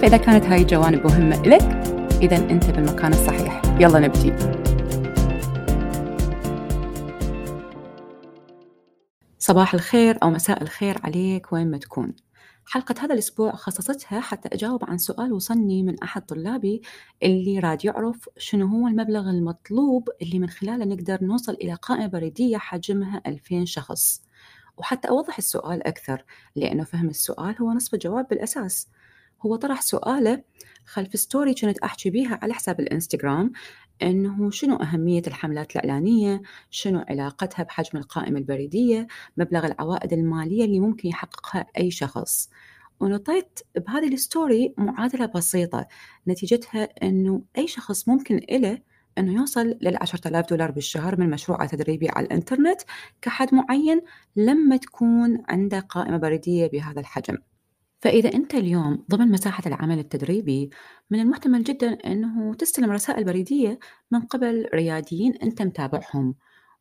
فإذا كانت هاي الجوانب مهمة لك إذا أنت بالمكان الصحيح. يلا نبتدي صباح الخير أو مساء الخير عليك وين ما تكون. حلقة هذا الأسبوع خصصتها حتى أجاوب عن سؤال وصلني من أحد طلابي اللي راد يعرف شنو هو المبلغ المطلوب اللي من خلاله نقدر نوصل إلى قائمة بريدية حجمها 2000 شخص. وحتى أوضح السؤال أكثر لأنه فهم السؤال هو نصف الجواب بالأساس. هو طرح سؤاله خلف story كنت أحكي بيها على حساب الإنستغرام إنه شنو أهمية الحملات الإعلانية؟ شنو علاقتها بحجم القائمة البريدية؟ مبلغ العوائد المالية اللي ممكن يحققها أي شخص؟ ونطيت بهذه ال story معادلة بسيطة نتيجتها إنه أي شخص ممكن إله إنه يوصل للعشرة آلاف دولار بالشهر من مشروع تدريبي على الإنترنت كحد معين لما تكون عنده قائمة بريدية بهذا الحجم. فإذا أنت اليوم ضمن مساحة العمل التدريبي من المحتمل جدا أنه تستلم رسائل بريدية من قبل رياديين أنت متابعهم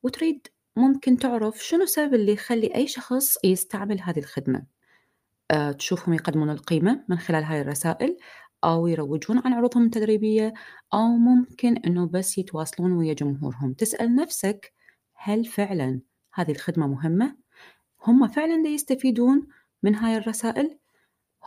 وتريد ممكن تعرف شنو السبب اللي يخلي أي شخص يستعمل هذه الخدمة أه تشوفهم يقدمون القيمة من خلال هاي الرسائل أو يروجون عن عروضهم التدريبية أو ممكن أنه بس يتواصلون ويا جمهورهم تسأل نفسك هل فعلا هذه الخدمة مهمة؟ هم فعلا يستفيدون من هاي الرسائل؟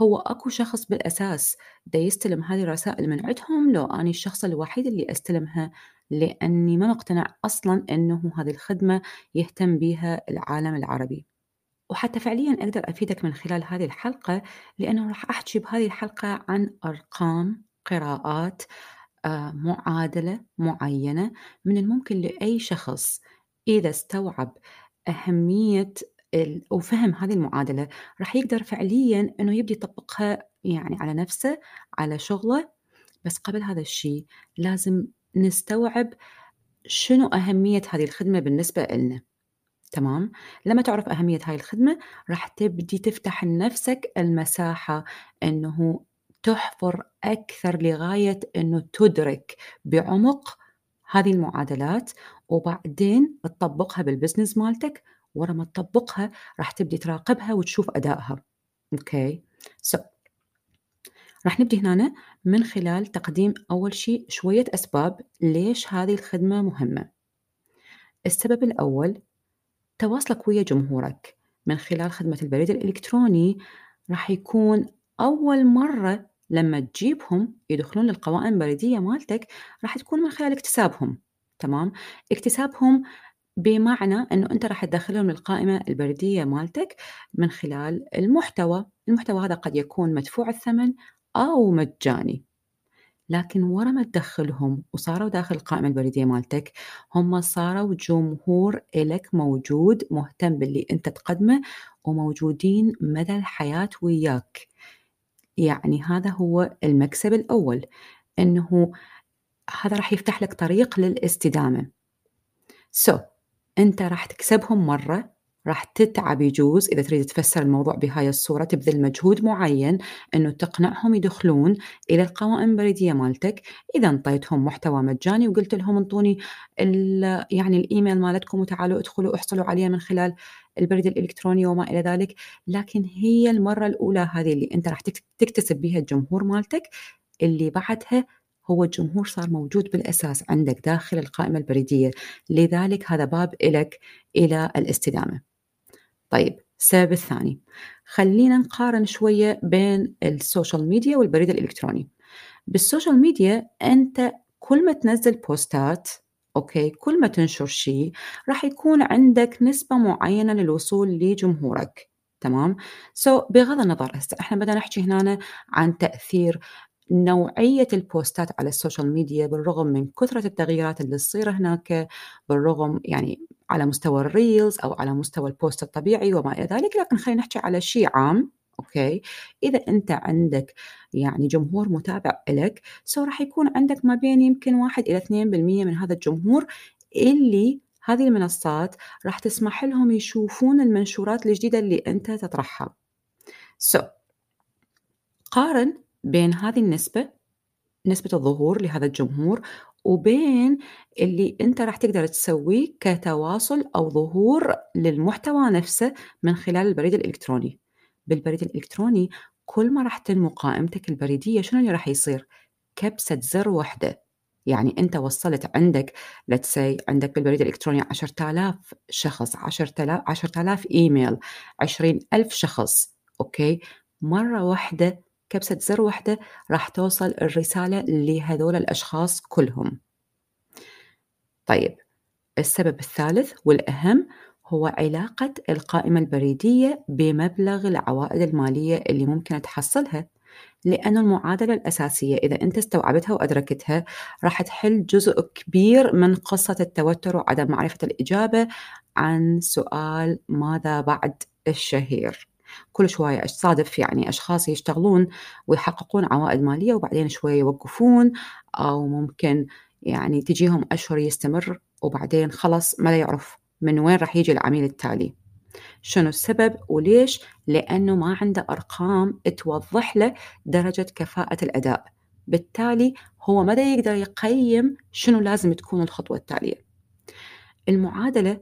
هو أكو شخص بالأساس دا يستلم هذه الرسائل من عندهم لو أني الشخص الوحيد اللي أستلمها لأني ما مقتنع أصلا أنه هذه الخدمة يهتم بها العالم العربي. وحتى فعليا أقدر أفيدك من خلال هذه الحلقة لأنه راح أحكي بهذه الحلقة عن أرقام قراءات آه، معادلة معينة من الممكن لأي شخص. إذا استوعب أهمية وفهم هذه المعادلة راح يقدر فعليا أنه يبدي يطبقها يعني على نفسه على شغله. بس قبل هذا الشيء لازم نستوعب شنو أهمية هذه الخدمة بالنسبة لنا تمام؟ لما تعرف أهمية هاي الخدمة راح تبدي تفتح لنفسك المساحة أنه تحفر أكثر لغاية أنه تدرك بعمق هذه المعادلات وبعدين تطبقها بال business مالتك ورا ما تطبقها راح تبدي تراقبها وتشوف أدائها. okay؟ so. راح نبدي هنا من خلال تقديم أول شيء شوية أسباب ليش هذه الخدمة مهمة. السبب الأول تواصلك ويا جمهورك من خلال خدمة البريد الإلكتروني راح يكون أول مرة لما تجيبهم يدخلون للقوائم البريدية مالتك راح تكون من خلال اكتسابهم تمام؟ اكتسابهم بمعنى أنه أنت راح تدخلهم القائمة البريدية مالتك من خلال المحتوى. المحتوى هذا قد يكون مدفوع الثمن أو مجاني. لكن ورا ما تدخلهم وصاروا داخل القائمة البريدية مالتك هم صاروا جمهور إلك موجود مهتم باللي أنت تقدمه وموجودين مدى الحياة وياك. يعني هذا هو المكسب الأول أنه هذا راح يفتح لك طريق للاستدامة. سو so, أنت راح تكسبهم مرة راح تتعب يجوز إذا تريد تفسر الموضوع بهاي الصورة تبذل مجهود معين أنه تقنعهم يدخلون إلى القوائم البريدية مالتك. إذا انطيتهم محتوى مجاني وقلت لهم انطوني يعني الإيميل مالتكم وتعالوا ادخلوا احصلوا عليه من خلال البريد الإلكتروني وما إلى ذلك. لكن هي المرة الأولى هذه اللي أنت راح تكتسب بها الجمهور مالتك اللي بعدها هو الجمهور صار موجود بالأساس عندك داخل القائمة البريدية. لذلك هذا باب إلك إلى الاستدامة. طيب السبب الثاني. خلينا نقارن شوية بين ال social media والبريد الإلكتروني. بال social media أنت كل ما تنزل بوستات okay كل ما تنشر شيء راح يكون عندك نسبة معينة للوصول لجمهورك. تمام؟ so, بغض النظر هسه إحنا بدنا نحكي هنا عن تأثير نوعية البوستات على ال social media بالرغم من كثرة التغييرات اللي تصير هناك بالرغم يعني على مستوى ال reels أو على مستوى ال post الطبيعي وما إلى ذلك لكن خلينا نحكي على شيء عام okay؟ إذا أنت عندك يعني جمهور متابع لك so راح يكون عندك ما بين يمكن واحد إلى 2% من هذا الجمهور اللي هذه المنصات راح تسمح لهم يشوفون المنشورات الجديدة اللي أنت تطرحها. so, قارن بين هذه النسبة نسبة الظهور لهذا الجمهور وبين اللي أنت راح تقدر تسويه كتواصل أو ظهور للمحتوى نفسه من خلال البريد الإلكتروني. بالبريد الإلكتروني كل ما راح تنمو قائمتك البريدية شنو اللي راح يصير؟ كبسة زر واحدة. يعني أنت وصلت عندك لتسي عندك بالبريد الإلكتروني 10000 شخص 10000 10000 إيميل 20000 شخص أوكي؟ مرة واحدة كبسة زر واحدة راح توصل الرسالة لهذول الأشخاص كلهم. طيب السبب الثالث والأهم هو علاقة القائمة البريدية بمبلغ العوائد المالية اللي ممكن تحصلها لأن المعادلة الأساسية إذا أنت استوعبتها وأدركتها راح تحل جزء كبير من قصة التوتر وعدم معرفة الإجابة عن سؤال ماذا بعد الشهير؟ كل شوية تصادف يعني أشخاص يشتغلون ويحققون عوائد مالية وبعدين شوية يوقفون أو ممكن يعني تجيهم أشهر يستمر وبعدين خلص ما لا يعرف من وين راح يجي العميل التالي. شنو السبب وليش؟ لأنه ما عنده أرقام توضح له درجة كفاءة الأداء. بالتالي هو مدى يقدر يقيم شنو لازم تكون الخطوة التالية. المعادلة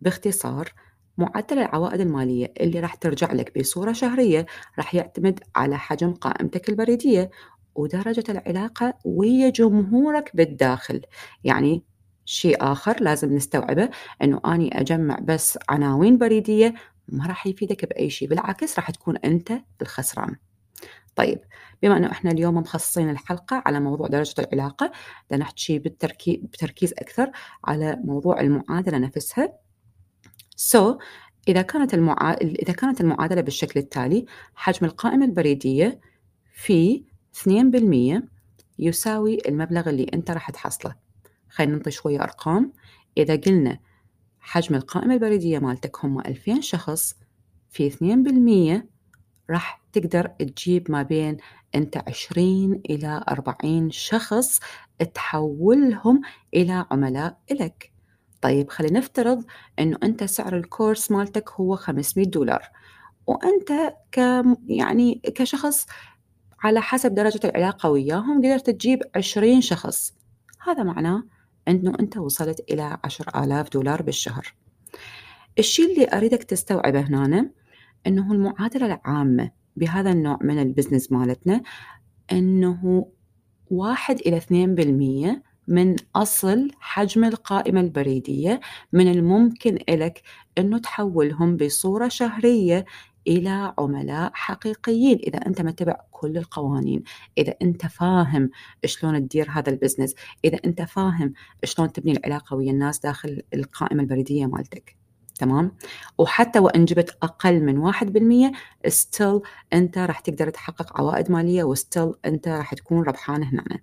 باختصار معدل العوائد المالية اللي راح ترجع لك بصورة شهرية راح يعتمد على حجم قائمتك البريدية ودرجة العلاقة ويا جمهورك بالداخل. يعني شيء آخر لازم نستوعبه أنه أني أجمع بس عناوين بريدية ما راح يفيدك بأي شيء بالعكس راح تكون أنت الخسران. طيب بما أنه إحنا اليوم مخصصين الحلقة على موضوع درجة العلاقة بدنا نحكي بالتركيز أكثر على موضوع المعادلة نفسها. So, إذا كانت المعا... إذا كانت المعادلة بالشكل التالي حجم القائمة البريدية في 2% يساوي المبلغ اللي أنت راح تحصله. خلينا ننطي شوية أرقام. إذا قلنا حجم القائمة البريدية مالتك هم 2000 شخص في 2% راح تقدر تجيب ما بين أنت 20 إلى 40 شخص تحولهم إلى عملاء إلك. طيب خلينا نفترض أنه أنت سعر الكورس مالتك هو 500 دولار وأنت ك يعني كشخص على حسب درجة العلاقة وياهم قدرت تجيب 20 شخص هذا معناه أنه أنت وصلت عشر آلاف دولار بالشهر. الشيء اللي أريدك تستوعبه هنا أنه المعادلة العامة بهذا النوع من البزنس مالتنا أنه واحد إلى اثنين بالمية من أصل حجم القائمة البريدية من الممكن لك أنه تحولهم بصورة شهرية إلى عملاء حقيقيين إذا أنت متبع كل القوانين إذا أنت فاهم شلون تدير هذا ال business إذا أنت فاهم شلون تبني العلاقة ويا الناس داخل القائمة البريدية مالتك. تمام؟ وحتى وإن جبت أقل من 1% still أنت راح تقدر تحقق عوائد مالية وستيل أنت راح تكون ربحان هنا.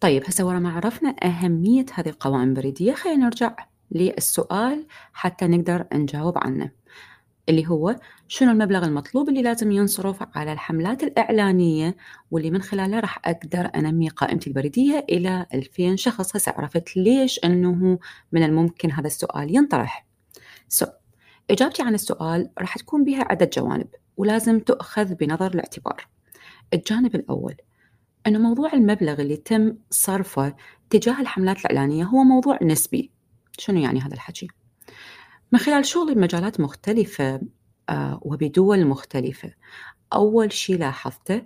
طيب هسه ورا ما عرفنا أهمية هذه القوائم البريدية. خلينا نرجع للسؤال حتى نقدر نجاوب عنه اللي هو شنو المبلغ المطلوب اللي لازم ينصرف على الحملات الإعلانية واللي من خلالها راح أقدر أنمي قائمتي البريدية إلى 2000 شخص؟ هسه عرفت ليش أنه من الممكن هذا السؤال ينطرح. So, إجابتي عن السؤال راح تكون بها عدة جوانب ولازم تؤخذ بنظر الاعتبار. الجانب الأول أنه موضوع المبلغ اللي تم صرفه تجاه الحملات الإعلانية هو موضوع نسبي. شنو يعني هذا الحكي؟ من خلال شغلي بمجالات مختلفة آه، وبدول مختلفة أول شيء لاحظته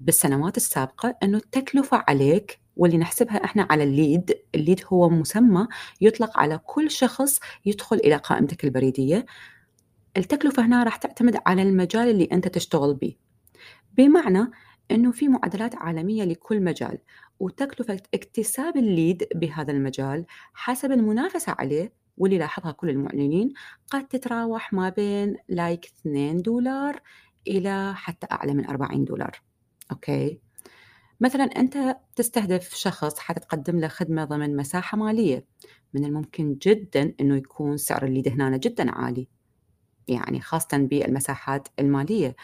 بالسنوات السابقة أنه التكلفة عليك واللي نحسبها إحنا على الليد الليد هو مسمى يطلق على كل شخص يدخل إلى قائمتك البريدية. التكلفة هنا راح تعتمد على المجال اللي أنت تشتغل به بمعنى أنه في معادلات عالمية لكل مجال وتكلفة اكتساب ال lead بهذا المجال حسب المنافسة عليه واللي لاحظها كل المعلنين قد تتراوح ما بين like 2 دولار إلى حتى أعلى من 40 دولار. okay؟ مثلا أنت تستهدف شخص حتقدم له خدمة ضمن مساحة مالية من الممكن جدا أنه يكون سعر الليد هنا جدا عالي. يعني خاصة بالمساحات المالية.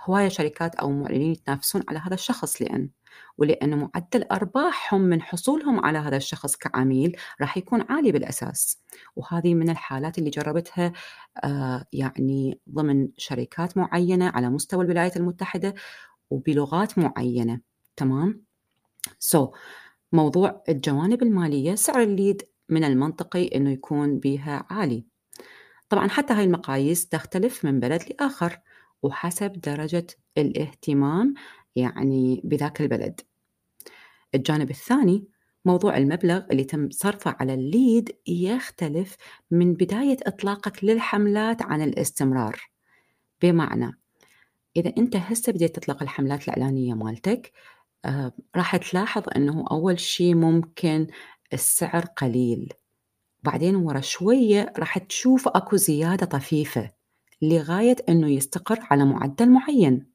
هواية شركات أو معلنين يتنافسون على هذا الشخص لأن ولأن معدل أرباحهم من حصولهم على هذا الشخص كعميل راح يكون عالي بالأساس. وهذه من الحالات اللي جربتها آه يعني ضمن شركات معينة على مستوى الولايات المتحدة وبلغات معينة. تمام؟ so, موضوع الجوانب المالية سعر ال lead من المنطقي أنه يكون بها عالي. طبعا حتى هاي المقاييس تختلف من بلد لآخر وحسب درجة الاهتمام يعني بذاك البلد. الجانب الثاني موضوع المبلغ اللي تم صرفه على ال lead يختلف من بداية إطلاقك للحملات عن الاستمرار. بمعنى إذا أنت هسه بديت تطلق الحملات الإعلانية مالتك آه راح تلاحظ أنه أول شيء ممكن السعر قليل. بعدين ورا شوية راح تشوف أكو زيادة طفيفة لغاية أنه يستقر على معدل معين.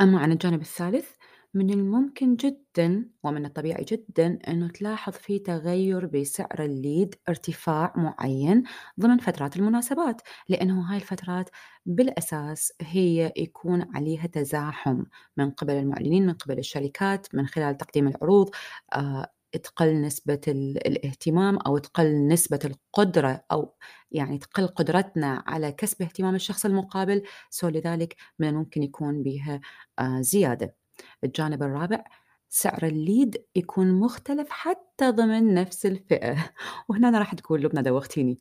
أما عن الجانب الثالث من الممكن جدا ومن الطبيعي جدا أنه تلاحظ في تغير بسعر الليد ارتفاع معين ضمن فترات المناسبات لأنه هاي الفترات بالأساس هي يكون عليها تزاحم من قبل المعلنين من قبل الشركات من خلال تقديم العروض آه تقل نسبة الاهتمام أو تقل نسبة القدرة أو يعني تقل قدرتنا على كسب اهتمام الشخص المقابل so لذلك من الممكن يكون بها آه، زيادة. الجانب الرابع سعر ال lead يكون مختلف حتى ضمن نفس الفئة. وهنا راح تقول لبنى دوختيني.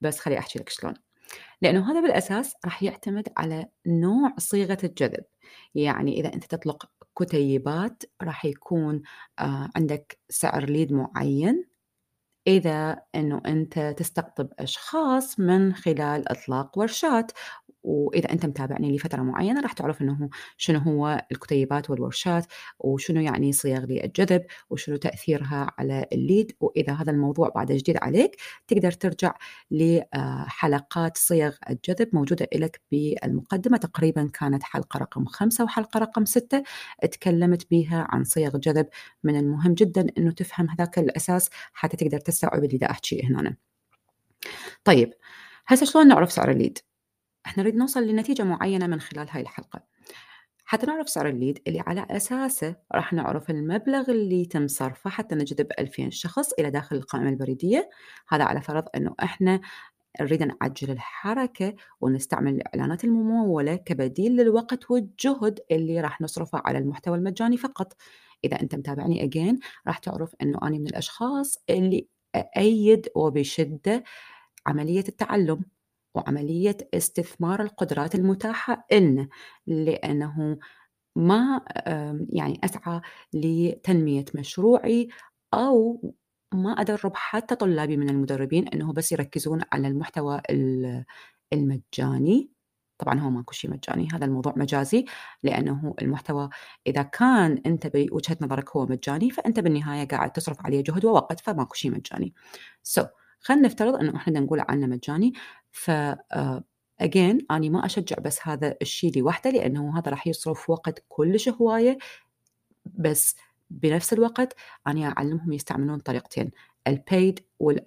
بس خلي أحكي لك شلون. لأنه هذا بالأساس راح يعتمد على نوع صيغة الجذب. يعني إذا أنت تطلق كتيبات راح يكون آه، عندك سعر lead معين. إذا أنه أنت تستقطب أشخاص من خلال إطلاق ورشات وإذا أنت متابعني لفترة معينة راح تعرف إنه شنو هو الكتيبات والورشات وشنو يعني صيغ للجذب وشنو تأثيرها على ال lead وإذا هذا الموضوع بعد جديد عليك تقدر ترجع لحلقات صيغ الجذب موجودة لك بالمقدمة. تقريبا كانت حلقة رقم خمسة وحلقة رقم ستة تكلمت بها عن صيغ الجذب من المهم جدا إنه تفهم هذاك الأساس حتى تقدر تستوعب اللي دا احكيه هنا. طيب هسه شلون نعرف سعر ال lead؟ إحنا نريد نوصل لنتيجة معينة من خلال هاي الحلقة حتى نعرف سعر ال lead اللي على أساسه راح نعرف المبلغ اللي تم صرفه حتى نجذب 2000 شخص إلى داخل القائمة البريدية هذا على فرض أنه إحنا نريد نعجل الحركة ونستعمل الإعلانات الممولة كبديل للوقت والجهد اللي راح نصرفه على المحتوى المجاني فقط إذا أنت متابعني أجين راح تعرف أنه أنا من الأشخاص اللي أأيد وبشدة عملية التعلم وعملية استثمار القدرات المتاحة لنا لأنه ما يعني أسعى لتنمية مشروعي أو ما أدرب حتى طلابي من المدربين أنه بس يركزون على المحتوى المجاني. طبعا هو ماكو شيء مجاني هذا الموضوع مجازي لأنه المحتوى إذا كان أنت بوجهة نظرك هو مجاني فأنت بالنهاية قاعد تصرف عليه جهد ووقت فماكو شيء مجاني. سو so, خلينا نفترض إنه إحنا نقول عنه مجاني ف اجين آه، أني ما أشجع بس هذا الشيء لوحده لأنه هذا راح يصرف وقت كلش هواية بس بنفس الوقت أنا أعلمهم يستعملون طريقتين البيد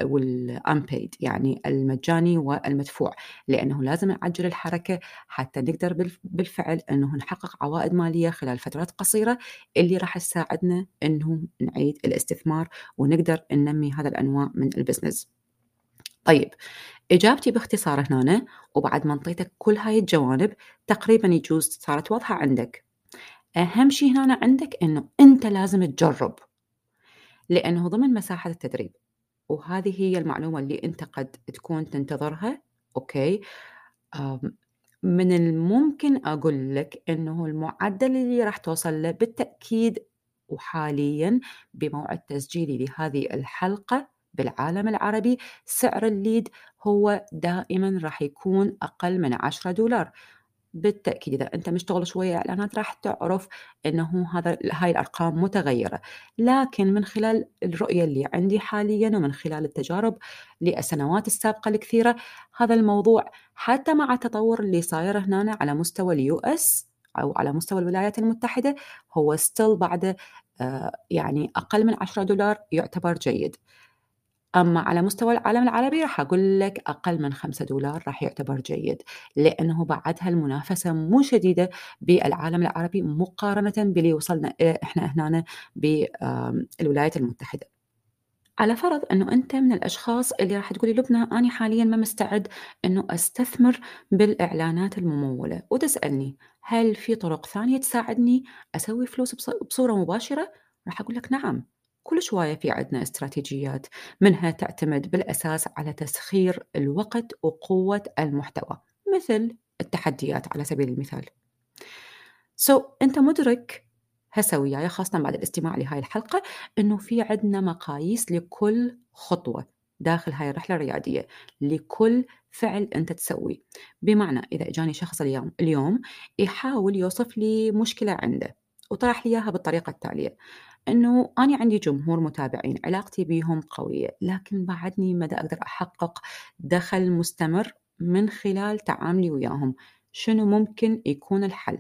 والانبيد يعني المجاني والمدفوع لأنه لازم نعجل الحركة حتى نقدر بالفعل إنه نحقق عوائد مالية خلال فترات قصيرة اللي راح تساعدنا إنه نعيد الاستثمار ونقدر ننمي هذا الأنواع من البزنس. طيب إجابتي باختصار هنا وبعد ما انطيتك كل هاي الجوانب تقريبا يجوز صارت واضحة عندك أهم شيء هنا عندك إنه أنت لازم تجرب لأنه ضمن مساحة التدريب. وهذه هي المعلومة اللي أنت قد تكون تنتظرها okay؟ من الممكن أقول لك أنه المعدل اللي راح توصل له بالتأكيد وحاليا بموعد تسجيلي لهذه الحلقة بالعالم العربي سعر ال lead هو دائما راح يكون أقل من 10 دولار. بالتأكيد إذا أنت مشتغل شوية إعلانات راح تعرف إنه هذا هاي الأرقام متغيرة. لكن من خلال الرؤية اللي عندي حاليا ومن خلال التجارب للسنوات السابقة الكثيرة هذا الموضوع حتى مع التطور اللي صاير هنا على مستوى ال US أو على مستوى الولايات المتحدة هو still بعد آه، يعني أقل من 10 دولار يعتبر جيد. أما على مستوى العالم العربي راح أقول لك أقل من خمسة دولار راح يعتبر جيد لأنه بعدها المنافسة مو شديدة بالعالم العربي مقارنة باللي وصلنا إحنا هنا بالولايات المتحدة. على فرض إنه أنت من الأشخاص اللي راح تقولي لبنى أنا حاليا ما مستعد إنه أستثمر بالإعلانات الممولة. وتسألني هل في طرق ثانية تساعدني أسوي فلوس بصورة مباشرة؟ راح أقول لك نعم. كل شوية في عندنا استراتيجيات منها تعتمد بالأساس على تسخير الوقت وقوة المحتوى مثل التحديات على سبيل المثال. سو so, أنت مدرك هسه وياي خاصة بعد الاستماع لهاي الحلقة إنه في عندنا مقاييس لكل خطوة داخل هاي الرحلة الريادية لكل فعل أنت تسويه. بمعنى إذا إجاني شخص اليوم, اليوم يحاول يوصف لي مشكلة عنده وطرح لي إياها بالطريقة التالية. إنه أنا عندي جمهور متابعين علاقتي بيهم قوية لكن بعدني مدى أقدر أحقق دخل مستمر من خلال تعاملي وياهم. شنو ممكن يكون الحل؟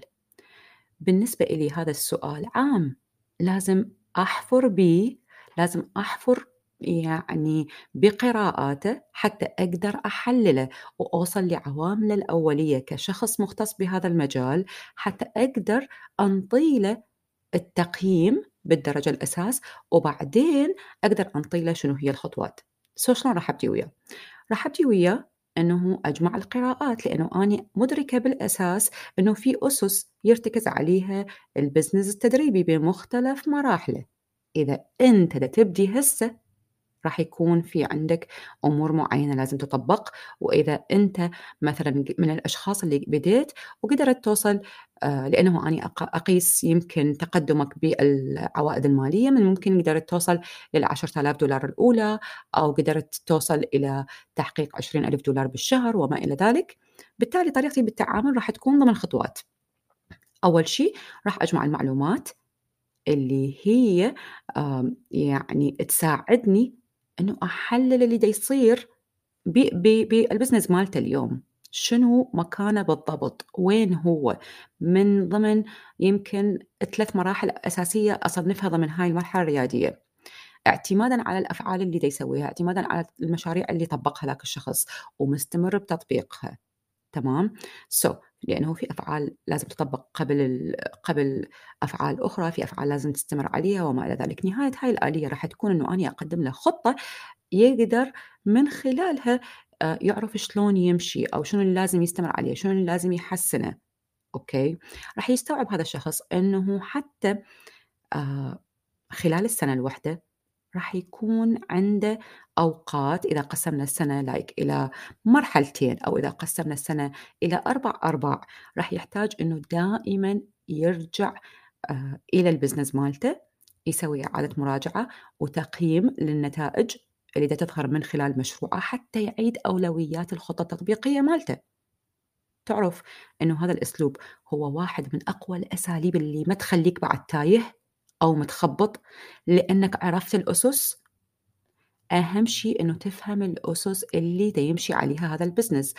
بالنسبة إلي هذا السؤال عام لازم أحفر به لازم أحفر يعني بقراءاته حتى أقدر أحلله وأوصل لعوامله الأولية كشخص مختص بهذا المجال حتى أقدر أنطيله التقييم بالدرجة الأساس وبعدين أقدر أنطي له شنو هي الخطوات. so شلون راح أبدي وياه؟ راح أبدي وياه أنه أجمع القراءات لأنه أنا مدركة بالأساس أنه في أسس يرتكز عليها ال business التدريبي بمختلف مراحله. إذا أنت تبدي هسه راح يكون في عندك أمور معينة لازم تطبق. وإذا أنت مثلا من الأشخاص اللي بديت وقدرت توصل آه، لأنه أنا أقيس يمكن تقدمك بالعوائد المالية من ممكن قدرت توصل لل 10000 دولار الأولى أو قدرت توصل إلى تحقيق 20000 دولار بالشهر وما إلى ذلك. بالتالي طريقتي بالتعامل راح تكون ضمن خطوات. أول شيء راح أجمع المعلومات اللي هي يعني تساعدني إنه أحلل اللي دا يصير بال business مالته اليوم. شنو مكانه بالضبط؟ وين هو؟ من ضمن يمكن ثلاث مراحل أساسية أصنفها ضمن هاي المرحلة الريادية. اعتمادا على الأفعال اللي دا يسويها اعتمادا على المشاريع اللي طبقها ذاك الشخص ومستمر بتطبيقها. تمام؟ so, لأنه في أفعال لازم تطبق قبل قبل أفعال أخرى في أفعال لازم تستمر عليها وما إلى ذلك. نهاية هاي الآلية راح تكون إنه أنا أقدم له خطة يقدر من خلالها آه، يعرف شلون يمشي أو شنو اللي لازم يستمر عليه شنو اللي لازم يحسنه. أوكي؟ راح يستوعب هذا الشخص إنه حتى آه، خلال السنة الواحدة راح يكون عنده أوقات إذا قسمنا السنة like إلى مرحلتين أو إذا قسمنا السنة إلى أربع أرباع راح يحتاج إنه دائما يرجع آه، إلى البزنس مالته يسوي إعادة مراجعة وتقييم للنتائج اللي دا تظهر من خلال مشروعه حتى يعيد أولويات الخطة التطبيقية مالته. تعرف إنه هذا الأسلوب هو واحد من أقوى الأساليب اللي ما تخليك بعد تايه أو متخبط لأنك عرفت الأسس. أهم شيء إنه تفهم الأسس اللي دا عليها هذا البزنس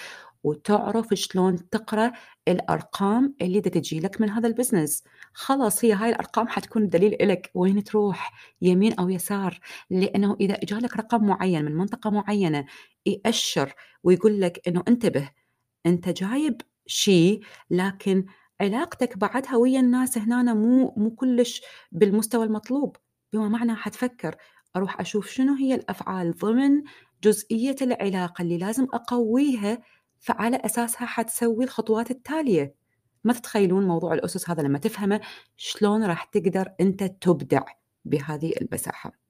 وتعرف شلون تقرأ الأرقام اللي دا تجي لك من هذا البزنس. خلاص هي هاي الأرقام حتكون دليل لك وين تروح يمين أو يسار. لأنه إذا جالك رقم معين من منطقة معينة يأشر ويقول لك إنه انتبه أنت جايب شيء لكن علاقتك بعدها ويا الناس هنا مو مو كلش بالمستوى المطلوب. بما معنى حتفكر أروح أشوف شنو هي الأفعال ضمن جزئية العلاقة اللي لازم أقويها فعلى أساسها حتسوي الخطوات التالية. ما تتخيلون موضوع الأسس هذا لما تفهمه شلون راح تقدر أنت تبدع بهذه المساحه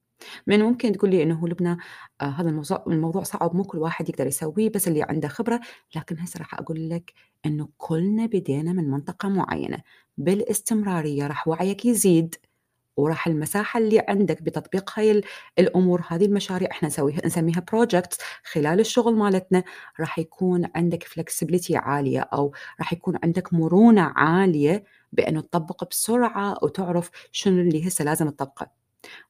من ممكن تقول لي إنه لبنى آه هذا الموضوع الموضوع صعب مو كل واحد يقدر يسويه بس اللي عنده خبرة. لكن هسه راح أقول لك إنه كلنا بدينا من منطقة معينة. بالاستمرارية راح وعيك يزيد وراح المساحة اللي عندك بتطبيق هاي الأمور هذه المشاريع إحنا نسويها نسميها بروجكتس خلال الشغل مالتنا. راح يكون عندك فلكسبيتي عالية أو راح يكون عندك مرونة عالية بأنه تطبق بسرعة وتعرف شنو اللي هسه لازم تطبقه.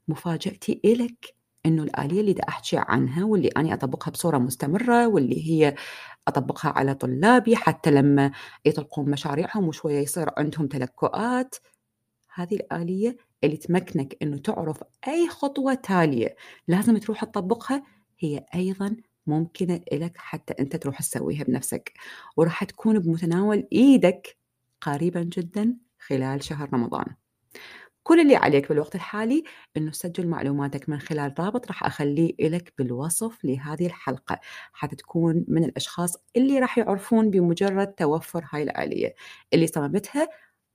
مفاجأتي إلك إنه الآلية اللي دا أحكي عنها واللي أنا أطبقها بصورة مستمرة واللي هي أطبقها على طلابي حتى لما يطلقون مشاريعهم وشوية يصير عندهم تلكؤات هذه الآلية اللي تمكنك إنه تعرف أي خطوة تالية لازم تروح تطبقها هي أيضا ممكنة لك حتى أنت تروح تسويها بنفسك. وراح تكون بمتناول إيدك قريبا جدا خلال شهر رمضان. كل اللي عليك بالوقت الحالي إنه تسجل معلوماتك من خلال رابط راح أخليه لك بالوصف لهذه الحلقة. حتى تكون من الأشخاص اللي راح يعرفون بمجرد توفر هاي الآلية. اللي صممتها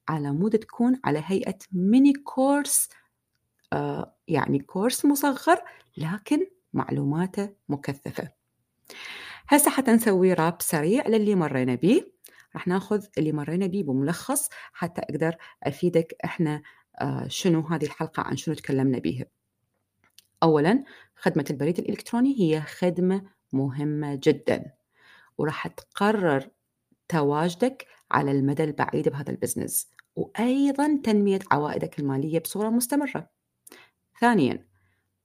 على مود تكون على هيئة mini course آه يعني كورس مصغر لكن معلوماته مكثفة. هسه حتى نسوي wrap سريع للي مرينا بيه. راح ناخذ اللي مرينا بيه بملخص حتى أقدر أفيدك إحنا شنو هذه الحلقة عن شنو تكلمنا بيها أولا خدمة البريد الإلكتروني هي خدمة مهمة جدا وراح تقرر تواجدك على المدى البعيد بهذا البزنس وأيضا تنمية عوائدك المالية بصورة مستمرة. ثانيا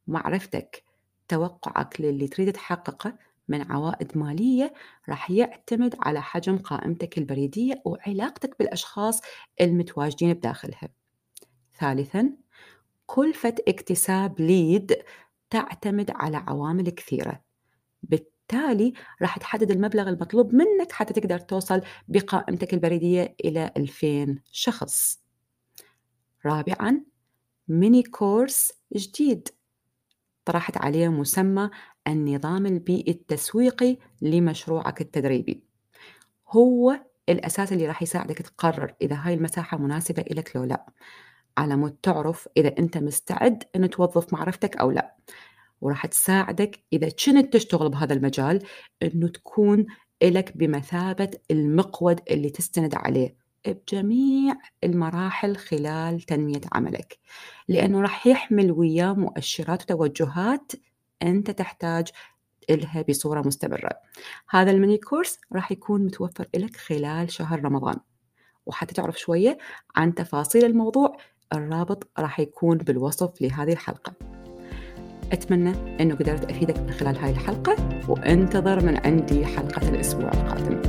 معرفتك توقعك للي تريد تحققه من عوائد مالية راح يعتمد على حجم قائمتك البريدية وعلاقتك بالأشخاص المتواجدين بداخلها. ثالثا كلفة اكتساب ليد تعتمد على عوامل كثيرة. بالتالي راح تحدد المبلغ المطلوب منك حتى تقدر توصل بقائمتك البريدية إلى 2000 شخص. رابعا ميني كورس جديد. طرحت عليه مسمى النظام البيئي التسويقي لمشروعك التدريبي. هو الأساس اللي راح يساعدك تقرر إذا هاي المساحة مناسبة لك لو لا. على مود تعرف إذا أنت مستعد أن توظف معرفتك أو لا. وراح تساعدك إذا كنت تشتغل بهذا المجال أنه تكون لك بمثابة المقود اللي تستند عليه بجميع المراحل خلال تنمية عملك. لأنه راح يحمل وياه مؤشرات وتوجهات أنت تحتاج إلها بصورة مستمرة. هذا الميني كورس راح يكون متوفر لك خلال شهر رمضان. وحتى تعرف شوية عن تفاصيل الموضوع الرابط راح يكون بالوصف لهذه الحلقة. أتمنى أنه قدرت أفيدك من خلال هاي الحلقة وأنتظر من عندي حلقة الأسبوع القادم.